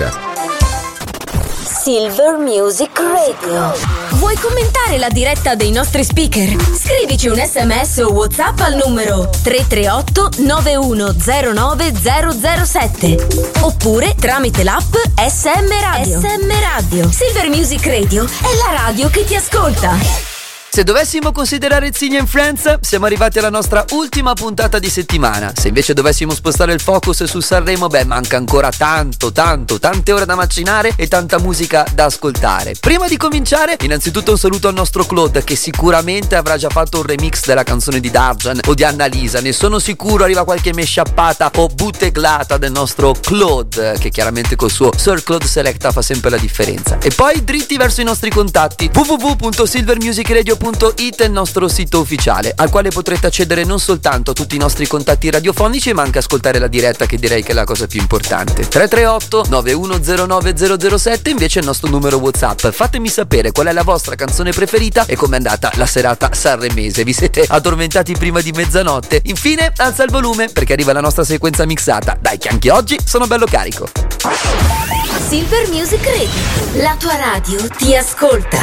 musica. Silver Music Radio. Vuoi commentare la diretta dei nostri speaker? Scrivici un sms o whatsapp al numero 338 9109007 oppure tramite l'app SM Radio. SM Radio. Silver Music Radio è la radio che ti ascolta. Se dovessimo considerare Zigna in Friends, siamo arrivati alla nostra ultima puntata di settimana. Se invece dovessimo spostare il focus su Sanremo, beh, manca ancora tanto, tanto, tante ore da macinare e tanta musica da ascoltare. Prima di cominciare, innanzitutto un saluto al nostro Claude, che sicuramente avrà già fatto un remix della canzone di Darjan o di Annalisa. Ne sono sicuro arriva qualche mesciappata o butteglata del nostro Claude, che chiaramente col suo Sir Claude Selecta fa sempre la differenza. E poi dritti verso i nostri contatti www.silvermusicradio.com www.it è il nostro sito ufficiale, al quale potrete accedere non soltanto a tutti i nostri contatti radiofonici, ma anche ascoltare la diretta, che direi che è la cosa più importante. 338 9109007 invece è il nostro numero WhatsApp. Fatemi sapere qual è la vostra canzone preferita e com'è andata la serata sanremese. Vi siete addormentati prima di mezzanotte? Infine, alza il volume perché arriva la nostra sequenza mixata. Dai, che anche oggi sono bello carico. Silver Music Radio, la tua radio ti ascolta.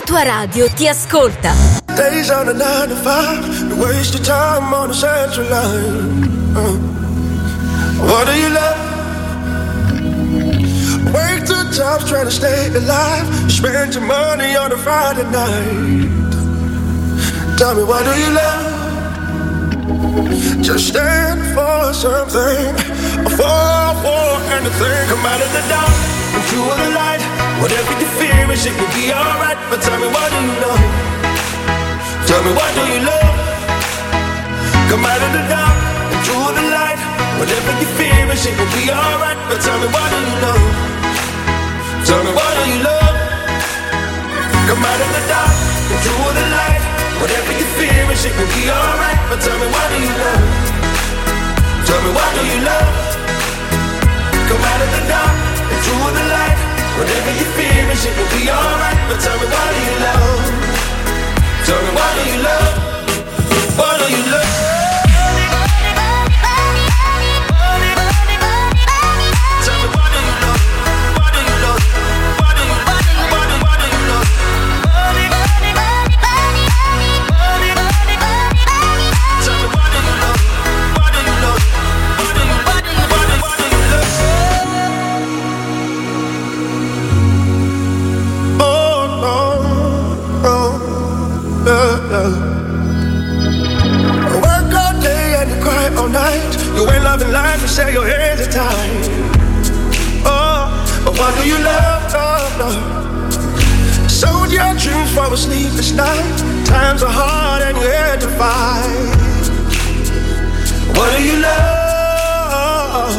Tua radio ti ascolta. Days on a 9 to 5, you waste your time on the central line. Uh. What do you love? Work two jobs trying to stay alive. You spend your money on a Friday night. Tell me, what do you love? Just stand for something, fall for anything. Come out of the dark into the light. Whatever you fear, is, it will be alright. But tell me, what do you know? Tell me, what do you love? Come out of the dark into the light. Whatever you fear, is, it will be alright. But tell me, what do you know? Tell me, what do you love? Come out of the dark into the light. Whatever you fear, is, it will be alright. But tell me, what do you love? Tell me, what do you love? Whatever you fear and shit will be alright. But tell me why do you love? Tell me why do you love? Why do you love? Why do you love, love, love? Sold your dreams for a sleepless night. Times are hard and you had to fight. What do you love?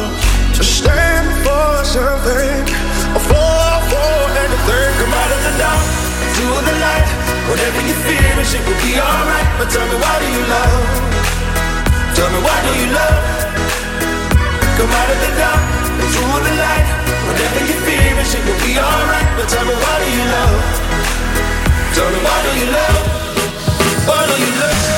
To stand for something, or fall for anything. Come out of the dark, into the light. Whatever you fear, it will be alright. But tell me why do you love? Tell me why do you love? Come out of the dark, into the light. Whatever you fear, it will be alright. But tell me why do you love? Tell me why do you love? Why do you love?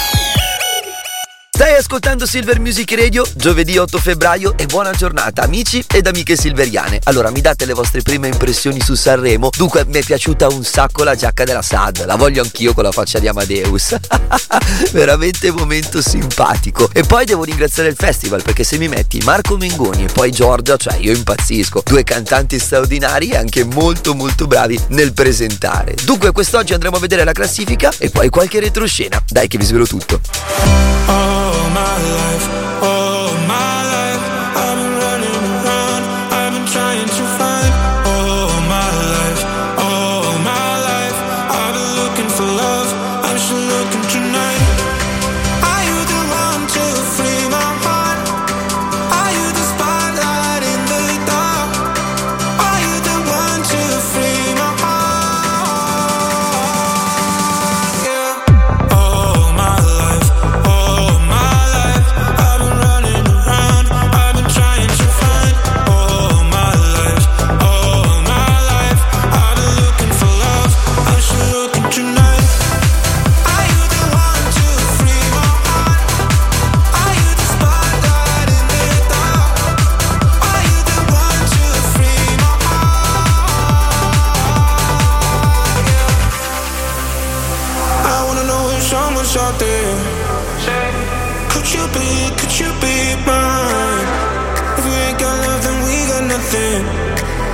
Ascoltando Silver Music Radio, giovedì 8 febbraio e buona giornata amici ed amiche silveriane. Allora mi date le vostre prime impressioni su Sanremo? Dunque mi è piaciuta un sacco la giacca della SAD, la voglio anch'io con la faccia di Amadeus. Veramente momento simpatico. E poi devo ringraziare il festival perché se mi metti Marco Mengoni e poi Giorgia, cioè io impazzisco. Due cantanti straordinari e anche molto molto bravi nel presentare. Dunque quest'oggi andremo a vedere la classifica e poi qualche retroscena. Dai che vi svelo tutto. All my life, all my life,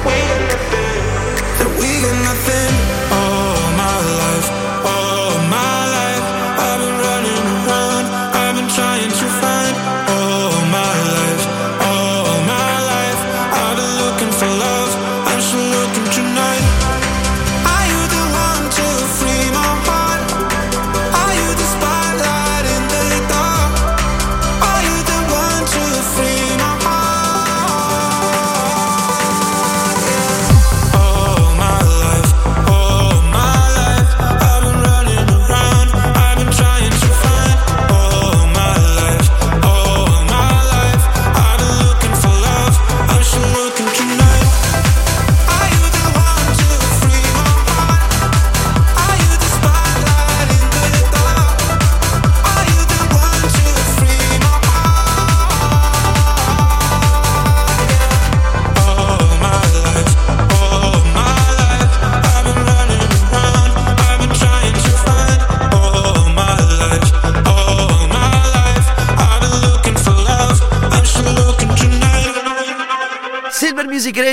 way to live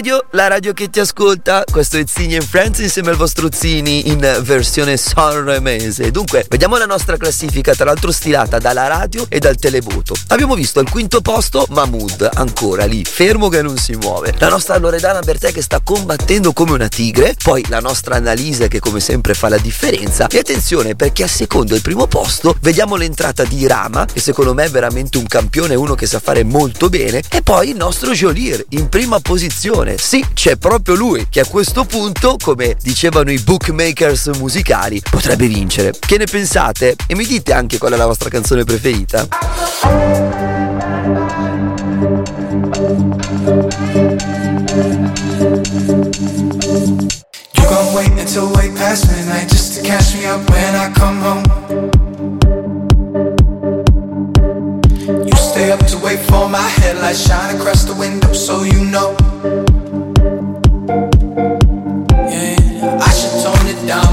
Radio, la radio che ti ascolta. Questo è Zini and Friends insieme al vostro Zini in versione sanremese. Dunque, vediamo la nostra classifica, tra l'altro stilata dalla radio e dal televoto. Abbiamo visto al quinto posto Mahmood, ancora lì, fermo che non si muove. La nostra Loredana Bertè che sta combattendo come una tigre. Poi la nostra Annalisa che come sempre fa la differenza. E attenzione perché a secondo il primo posto vediamo l'entrata di Rama, che secondo me è veramente un campione, uno che sa fare molto bene. E poi il nostro Jolir in prima posizione. Sì, c'è proprio lui che a questo punto, come dicevano i bookmakers musicali, potrebbe vincere. Che ne pensate? E mi dite anche qual è la vostra canzone preferita? You gon' wait until way past midnight just to catch me up when I come home. You stay up to wait for my headlights shine across the window so you know.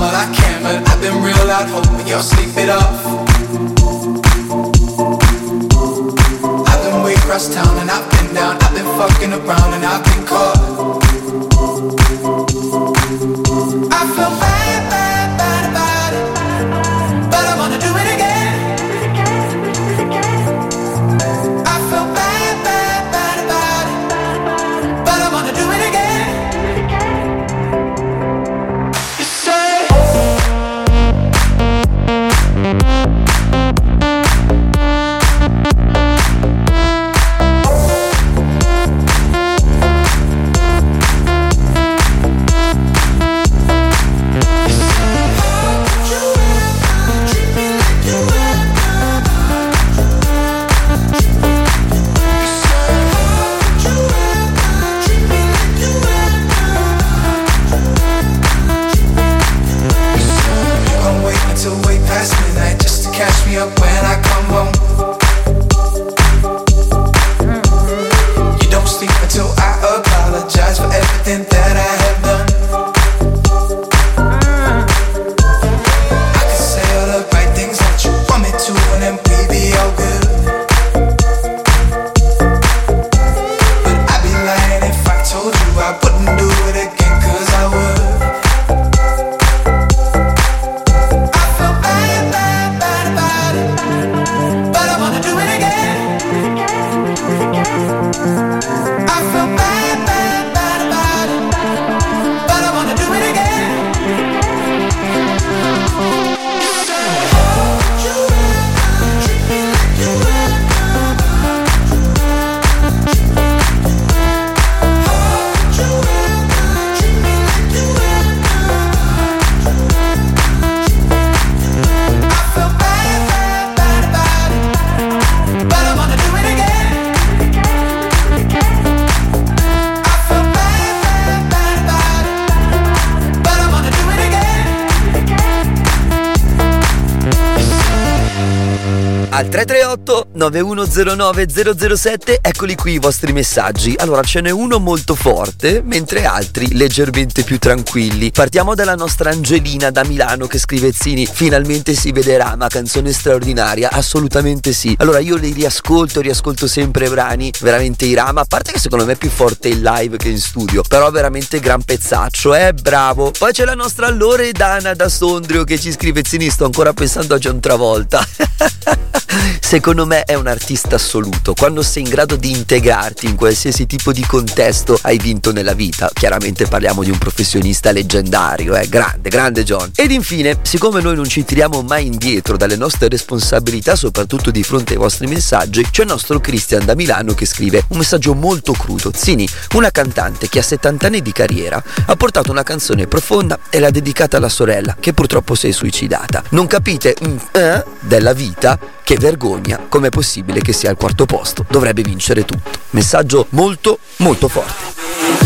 But I can't. But I've been real out hoping you'll sleep it off. I've been way across town and I've been down. I've been fucking around and I've been caught. I feel bad, Al 338 9109 007 eccoli qui i vostri messaggi. Allora ce n'è uno molto forte, mentre altri leggermente più tranquilli. Partiamo dalla nostra Angelina da Milano che scrive Zini, finalmente si vederà, ma canzone straordinaria, assolutamente sì. Allora io li riascolto, riascolto sempre brani, veramente i Rama, a parte che secondo me è più forte in live che in studio, però veramente gran pezzaccio, eh, bravo. Poi c'è la nostra Loredana da Sondrio che ci scrive Zini, sto ancora pensando a John Travolta. Secondo me è un artista assoluto. Quando sei in grado di integrarti in qualsiasi tipo di contesto hai vinto nella vita. Chiaramente parliamo di un professionista leggendario, eh? grande, grande John. Ed infine, siccome noi non ci tiriamo mai indietro dalle nostre responsabilità, soprattutto di fronte ai vostri messaggi, c'è il nostro Christian da Milano che scrive un messaggio molto crudo. Zini, una cantante che ha 70 anni di carriera, ha portato una canzone profonda e l'ha dedicata alla sorella, che purtroppo si è suicidata. Non capite mm, eh, della vita? Che vergogna, com'è possibile che sia al quarto posto? Dovrebbe vincere tutto. Messaggio molto, molto forte.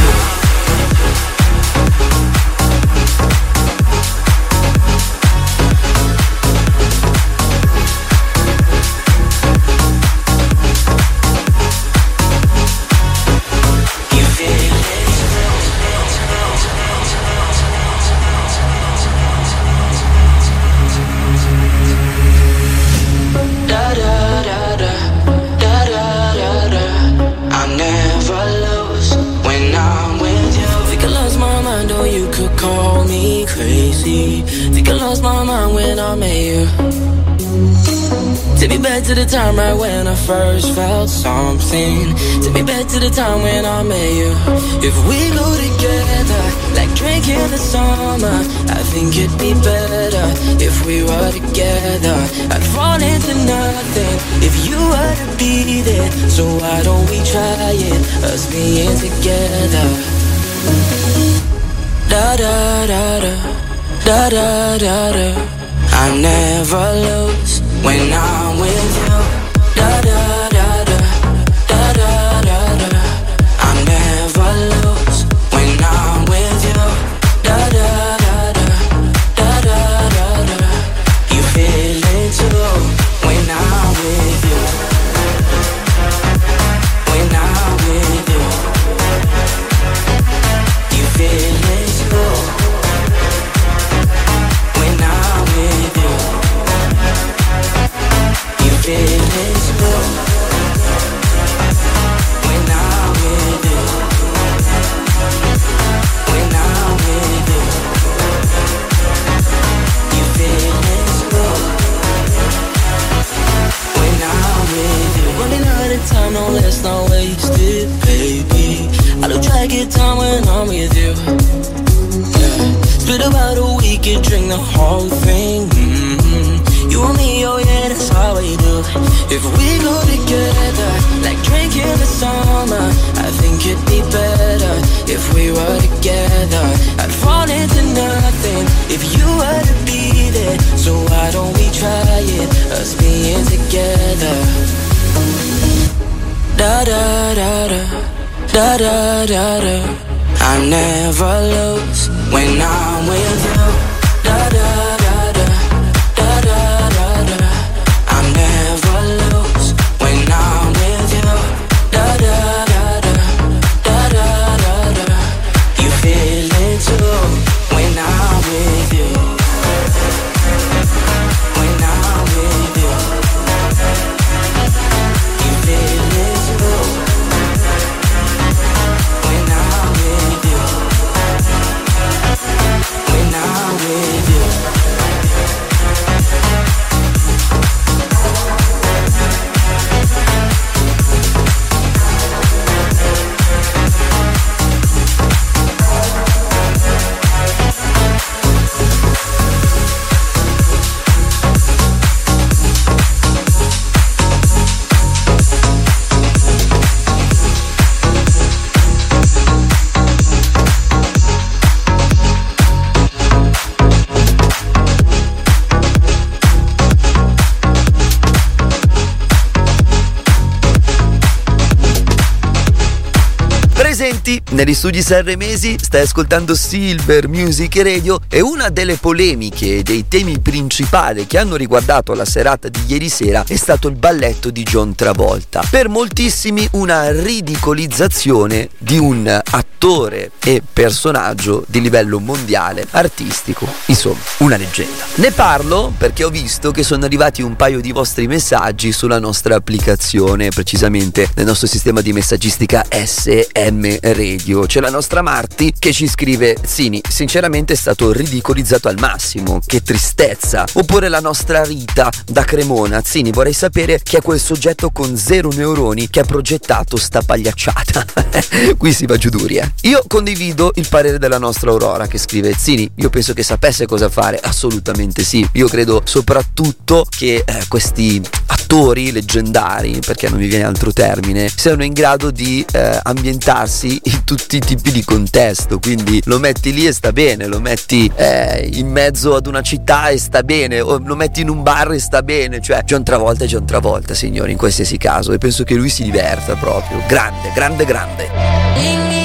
Negli studi sanremesi stai ascoltando Silver Music Radio e una delle polemiche e dei temi principali che hanno riguardato la serata di ieri sera è stato il balletto di John Travolta. Per moltissimi una ridicolizzazione di un attore e personaggio di livello mondiale, artistico, insomma, una leggenda. Ne parlo perché ho visto che sono arrivati un paio di vostri messaggi sulla nostra applicazione, precisamente nel nostro sistema di messaggistica SM Radio. C'è la nostra Marti che ci scrive: Sini, sinceramente è stato ridicolizzato al massimo, che tristezza. Oppure la nostra Rita da Cremona: Sini, vorrei sapere chi è quel soggetto con zero neuroni che ha progettato sta pagliacciata. Qui si va giù duri, eh. Io condivido il parere della nostra Aurora che scrive: Zini, io penso che sapesse cosa fare. Assolutamente sì. Io credo soprattutto che eh, questi attori leggendari, perché non mi viene altro termine, siano in grado di eh, ambientarsi in tutti i tipi di contesto. Quindi lo metti lì e sta bene, lo metti eh, in mezzo ad una città e sta bene, o lo metti in un bar e sta bene. Cioè, John Travolta è John Travolta, signori, in qualsiasi caso. E penso che lui si diverta proprio. Grande, grande, grande.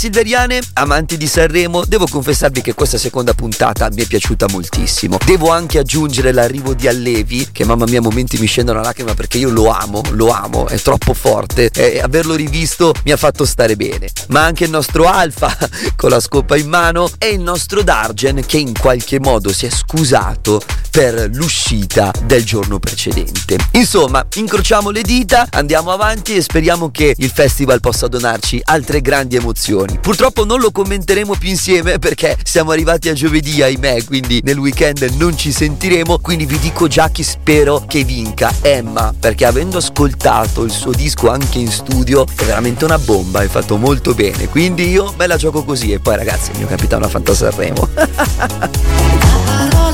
Silveriane, amanti di Sanremo, devo confessarvi che questa seconda puntata mi è piaciuta moltissimo. Devo anche aggiungere l'arrivo di Allevi, che mamma mia a momenti mi scende una lacrima perché io lo amo, lo amo, è troppo forte e averlo rivisto mi ha fatto stare bene. Ma anche il nostro Alfa con la scopa in mano e il nostro Dargen che in qualche modo si è scusato per l'uscita del giorno precedente. Insomma, incrociamo le dita, andiamo avanti e speriamo che il festival possa donarci altre grandi emozioni. Purtroppo non lo commenteremo più insieme perché siamo arrivati a giovedì, ahimè, quindi nel weekend non ci sentiremo, quindi vi dico già chi spero che vinca, Emma, perché avendo ascoltato il suo disco anche in studio è veramente una bomba, è fatto molto bene, quindi io me la gioco così e poi ragazzi il mio capitano a Fanta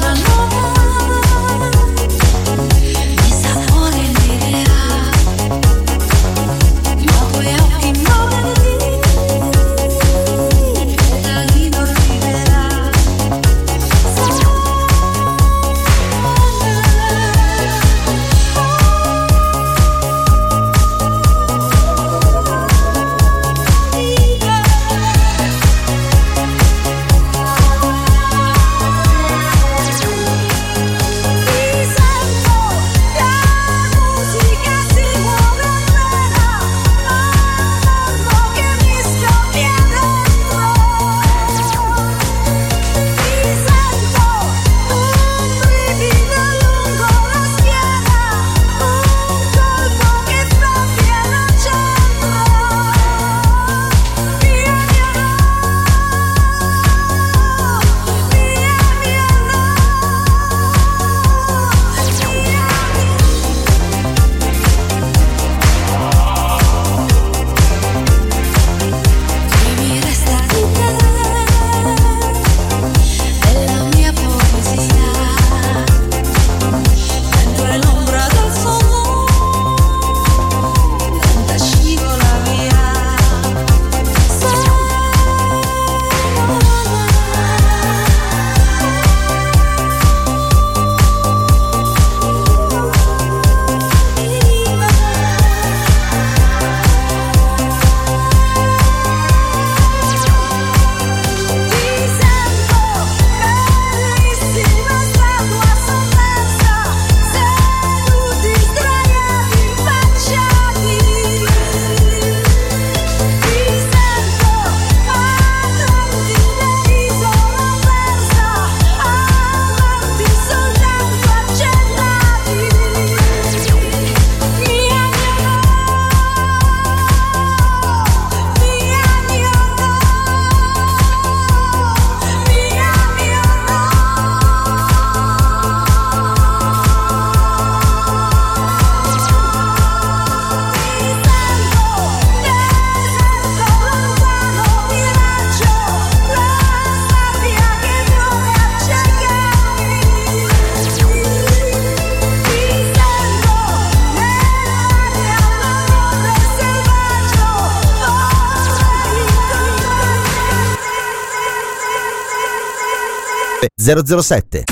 007.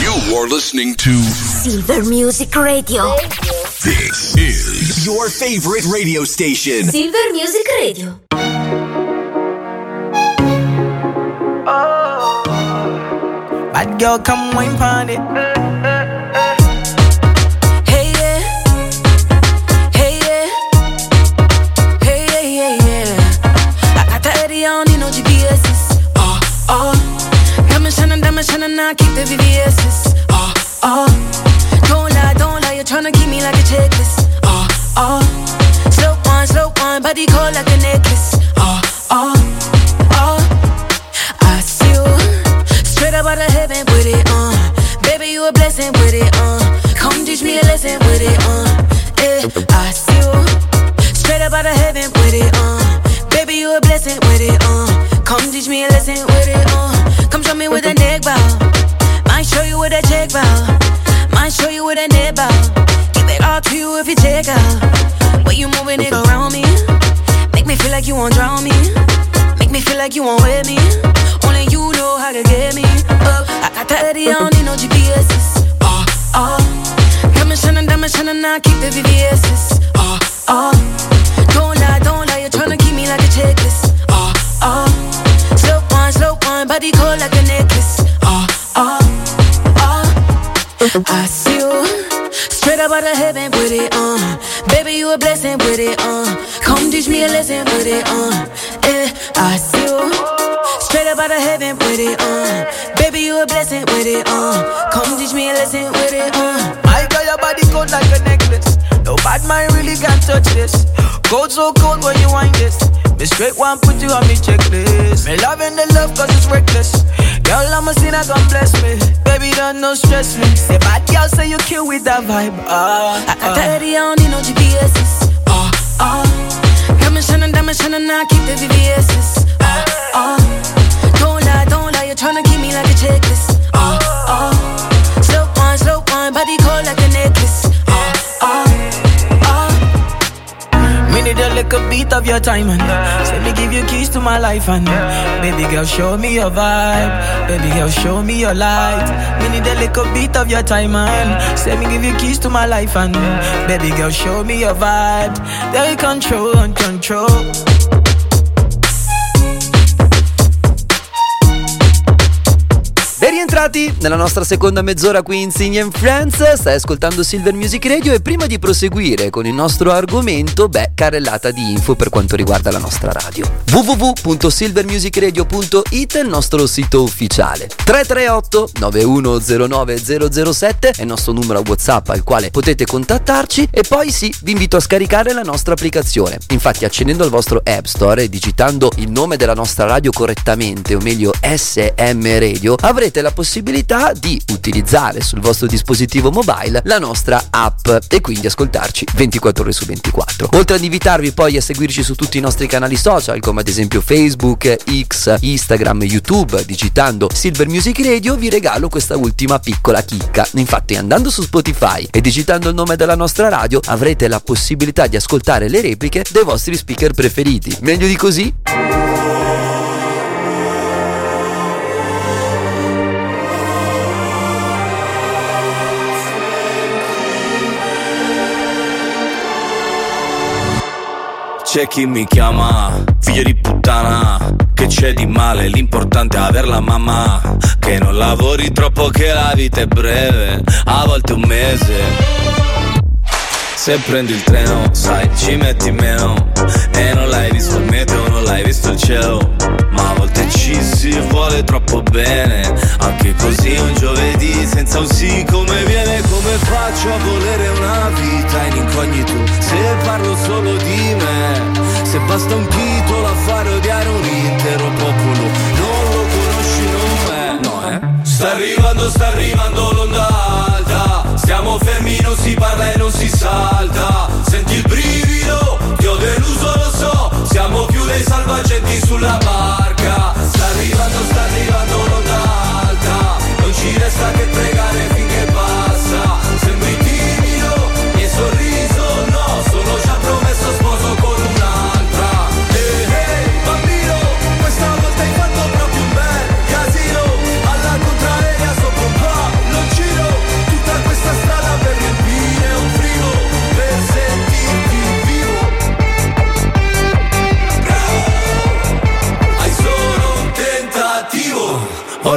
You are listening to Silver Music Radio. this is your favorite radio station. Silver Music Radio. Oh. Bad girl, come wine pon it. Hey yeah, hey yeah, hey yeah, yeah, yeah. I got the Eddie, I diamond shining, diamond shining, I keep the VVS's. Oh, ah, oh, ah. don't lie, don't lie, you're tryna keep me like a checklist. Oh, oh, slow one, slow one, body cold like a necklace. Oh, oh, oh, I see you straight up out of heaven with it on. Baby, you a blessing with it on. Come teach me a lesson with it uh. on. Eh, I see you straight up out of heaven with it on. Baby, you a blessing with it on. Come teach me a lesson with it me with a neck bow. Might show you with a check bow. Might show you with a net bow. Give it all to you if you check out. Way you moving it around me. Make me feel like you won't drown me. Make me feel like you won't wear me. Only you know how to get me up. I got Eddie, I don't need no GPSs. Oh, uh, oh. Uh. Diamond shining, diamond shining, I keep the VVS's. Out of heaven with it on. Baby, you a blessing with it on. Come teach me a lesson with it on. Eh, I see you straight up out of heaven with it on. Baby, you a blessing with it on. Come teach me a lesson with it on. My girl, your body cold like a. No bad mind really can touch this. Cold so cold when you wind this. Me straight one put you on me checklist. Me loving the love cause it's reckless. Girl, I'm a sinner, God bless me. Baby, don't no stress me. Say bad girl, say you kill with that vibe. Ah, I got the Eddie, I ah. don't need no GPSs. Oh, ah, oh. Ah. Diamond shining, diamond shining, I keep the VVS's. Oh, oh. Don't lie, don't lie, you're tryna keep me like a checklist. Oh, oh. Slow one, slow one, body cold like a necklace. Need a little beat of your time and say me give you keys to my life and baby girl show me your vibe, baby girl show me your light. Me need a little beat of your time and say me give you keys to my life and baby girl show me your vibe. Take control and control. Rientrati nella nostra seconda mezz'ora qui in Sing and Friends, stai ascoltando Silver Music Radio e prima di proseguire con il nostro argomento, beh, carrellata di info per quanto riguarda la nostra radio. www.silvermusicradio.it è il nostro sito ufficiale. 338 9109 007 è il nostro numero WhatsApp al quale potete contattarci e poi sì, vi invito a scaricare la nostra applicazione. Infatti accendendo il vostro App Store e digitando il nome della nostra radio correttamente, o meglio SM Radio, avrete la possibilità di utilizzare sul vostro dispositivo mobile la nostra app e quindi ascoltarci 24 ore su 24. Oltre ad invitarvi poi a seguirci su tutti i nostri canali social come ad esempio Facebook, X, Instagram, YouTube, digitando Silver Music Radio vi regalo questa ultima piccola chicca. Infatti andando su Spotify e digitando il nome della nostra radio avrete la possibilità di ascoltare le repliche dei vostri speaker preferiti. Meglio di così? C'è chi mi chiama figlio di puttana Che c'è di male, l'importante è aver la mamma. Che non lavori troppo che la vita è breve A volte un mese se prendi il treno, sai, ci metti meno. E non l'hai visto il meteo, non l'hai visto il cielo. Ma a volte ci si vuole troppo bene. Anche così un giovedì senza un sì come viene Come faccio a volere una vita in incognito? Se parlo solo di me Se basta un titolo a fare odiare un intero popolo Sta arrivando, sta arrivando l'onda alta Stiamo fermi, non si parla e non si salta. Senti il brivido, ti ho deluso, lo so. Siamo più dei salvagenti sulla barca. Sta arrivando, sta arrivando l'onda alta Non ci resta che pregare finché passa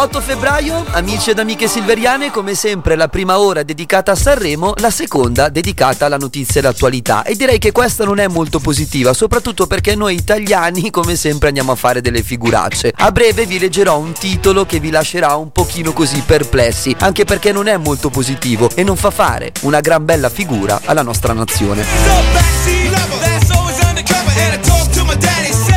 8 febbraio, amici ed amiche silveriane, come sempre la prima ora dedicata a Sanremo, la seconda dedicata alla notizia e all'attualità. E direi che questa non è molto positiva, soprattutto perché noi italiani, come sempre, andiamo a fare delle figuracce. A breve vi leggerò un titolo che vi lascerà un pochino così perplessi, anche perché non è molto positivo e non fa fare una gran bella figura alla nostra nazione. That's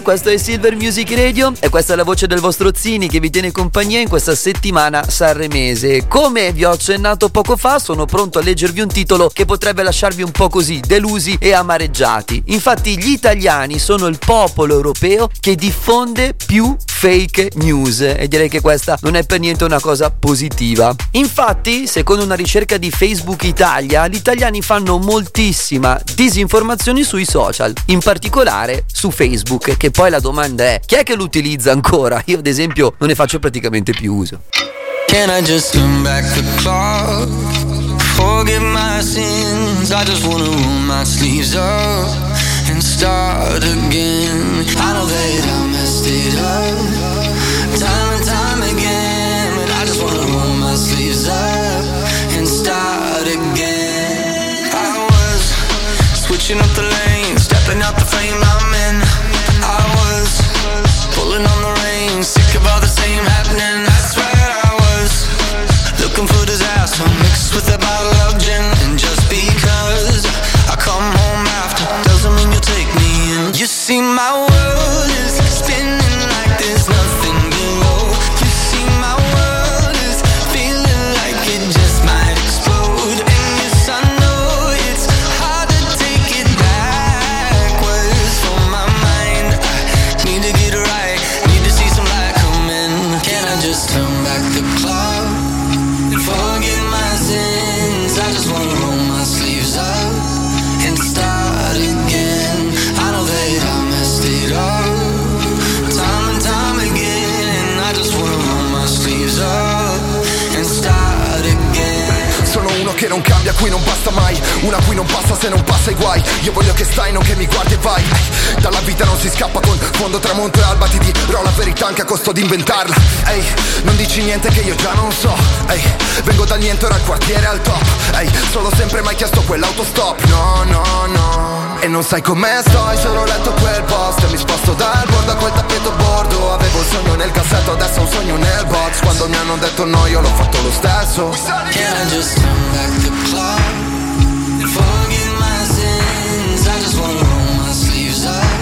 questo è Silver Music Radio e questa è la voce del vostro Zini che vi tiene compagnia in questa settimana sanremese. Come vi ho accennato poco fa, sono pronto a leggervi un titolo che potrebbe lasciarvi un po' così, delusi e amareggiati. Infatti gli italiani sono il popolo europeo che diffonde più fake news e direi che questa non è per niente una cosa positiva. Infatti, secondo una ricerca di Facebook Italia, gli italiani fanno moltissima disinformazione sui social, in particolare su Facebook, che poi la domanda è chi è che lo utilizza ancora? Io ad esempio non ne faccio praticamente più uso. Can I just turn back the clock? Forget my sins. I just wanna roll my sleeves up and start again. I know that I messed it up time and time again, but I just wanna roll my sleeves up and start again. I was switching up the inventarla Ehi, non dici niente che io già non so. Ehi, vengo dal niente ora al quartiere al top. Ehi, solo sempre mai chiesto quell'autostop. No, no, no. E non sai com'è sto, hai solo letto quel post E mi sposto dal bordo a quel tappeto bordo. Avevo il sogno nel cassetto, adesso ho un sogno nel box. Quando mi hanno detto no io l'ho fatto lo stesso. Can I just turn back the clock and forget my sins? I just wanna roll my sleeves up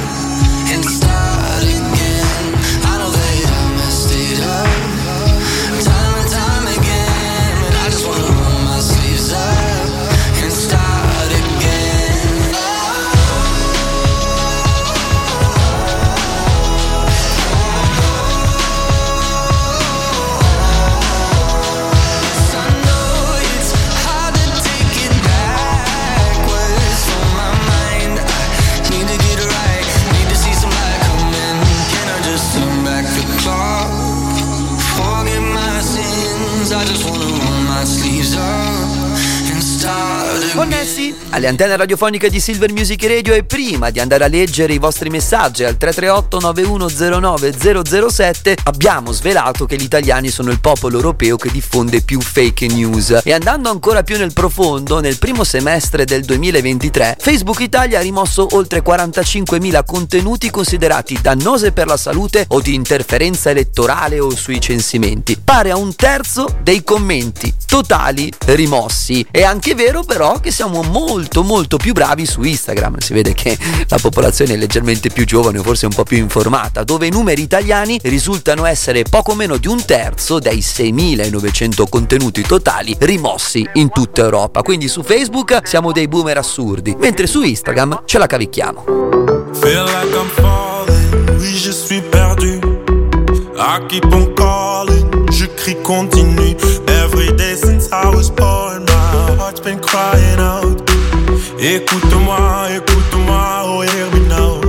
Antenne radiofoniche di Silver Music Radio e prima di andare a leggere i vostri messaggi al 338 9109 007 abbiamo svelato che gli italiani sono il popolo europeo che diffonde più fake news. E andando ancora più nel profondo nel primo semestre del 2023 Facebook Italia ha rimosso oltre 45.000 contenuti considerati dannose per la salute o di interferenza elettorale o sui censimenti. Pare a un terzo dei commenti totali rimossi. È anche vero però che siamo molto molto più bravi su Instagram si vede che la popolazione è leggermente più giovane forse un po' più informata dove i numeri italiani risultano essere poco meno di un terzo dei 6.900 contenuti totali rimossi in tutta Europa quindi su Facebook siamo dei boomer assurdi mentre su Instagram ce la cavicchiamo Feel like I'm falling, oui je suis perdu. I keep on calling, je crie continue. Écoute-moi, écoute-moi, oh here we know.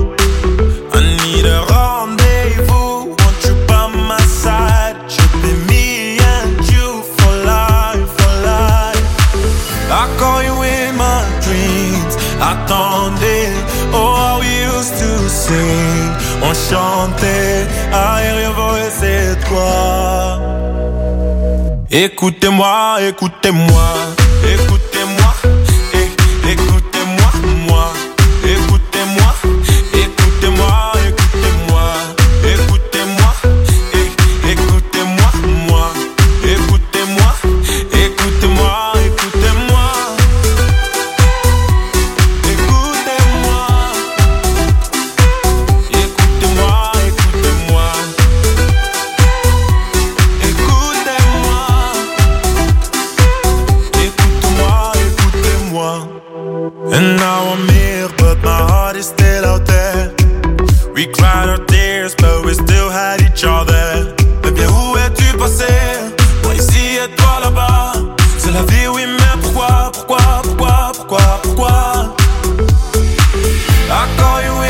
I need a rendezvous, want you by my side? Should be me and you for life, for life. I call you in my dreams. Attendez, oh, how we used to sing. On chantait, arrière c'est toi. Écoutez-moi, écoutez-moi, écoutez-moi, call you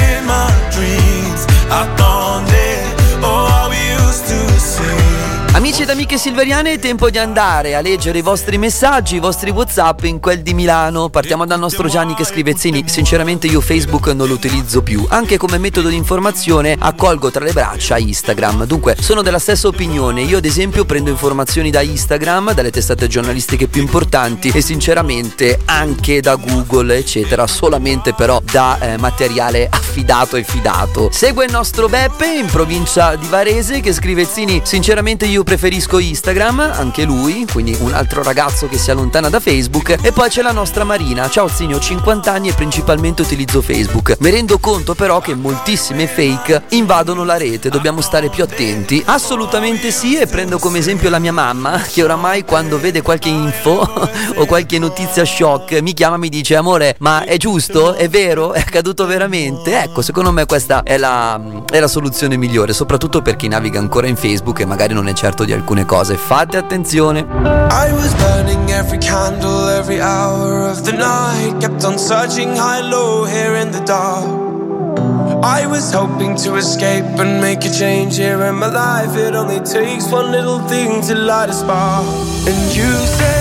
Amici ed amiche silveriane, è tempo di andare a leggere i vostri messaggi, i vostri WhatsApp in quel di Milano. Partiamo dal nostro Gianni che scrive: Zini, sinceramente io Facebook non lo utilizzo più. Anche come metodo di informazione accolgo tra le braccia Instagram. Dunque, sono della stessa opinione. Io, ad esempio, prendo informazioni da Instagram, dalle testate giornalistiche più importanti e sinceramente anche da Google, eccetera. Solamente però da eh, materiale affidato e fidato. Segue il nostro Beppe in provincia di Varese che scrive: Zini, sinceramente io preferisco Instagram, anche lui, quindi un altro ragazzo che si allontana da Facebook. E poi c'è la nostra Marina. Ciao Zini, ho 50 anni e principalmente utilizzo Facebook. Mi rendo conto però che moltissime fake invadono la rete, dobbiamo stare più attenti. Assolutamente sì, e prendo come esempio la mia mamma, che oramai quando vede qualche info o qualche notizia shock mi chiama e mi dice amore, ma è giusto? È vero? È accaduto veramente? Ecco, secondo me questa è la, è la soluzione migliore, soprattutto per chi naviga ancora in Facebook e magari non è certo di alcune cose. Fate attenzione. I was burning every candle every hour of the night. Kept on searching high, low, here in the dark. I was hoping to escape and make a change here in my life. It only takes one little thing to light a spark. And you said,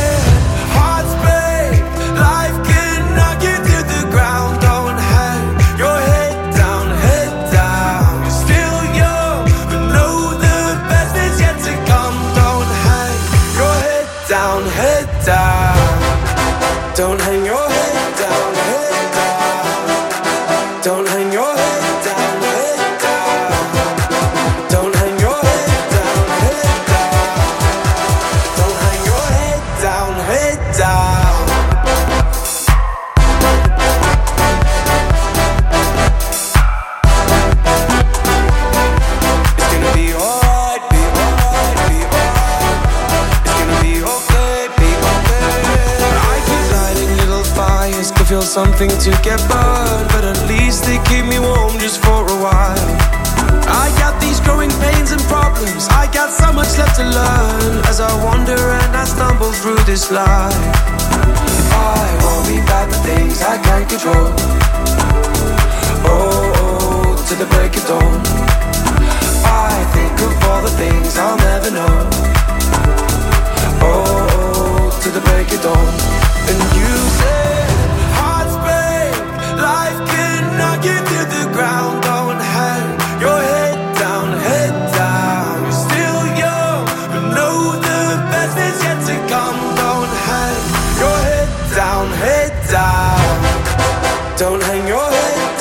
Don't hang your head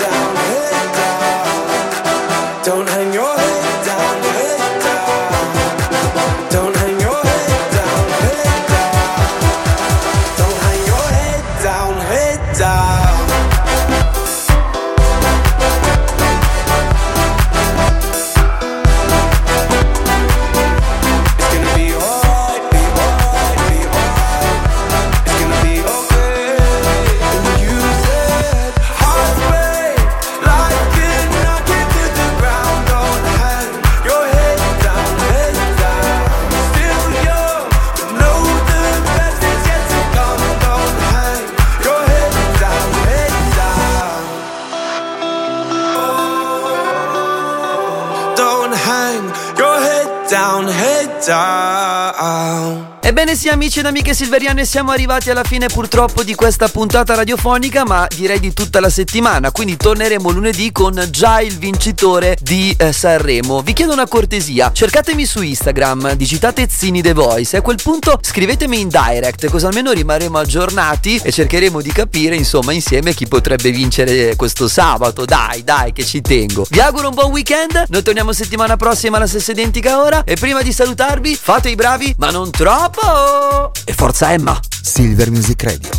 amici ed amiche silveriane siamo arrivati alla fine purtroppo di questa puntata radiofonica ma direi di tutta la settimana quindi torneremo lunedì con già il vincitore di eh, Sanremo. Vi chiedo una cortesia cercatemi su Instagram digitate Zini The Voice e a quel punto scrivetemi in direct così almeno rimarremo aggiornati e cercheremo di capire insomma insieme chi potrebbe vincere questo sabato. Dai dai che ci tengo. Vi auguro un buon weekend noi torniamo settimana prossima alla stessa identica ora e prima di salutarvi fate i bravi ma non troppo e forza Emma. Silver Music Radio.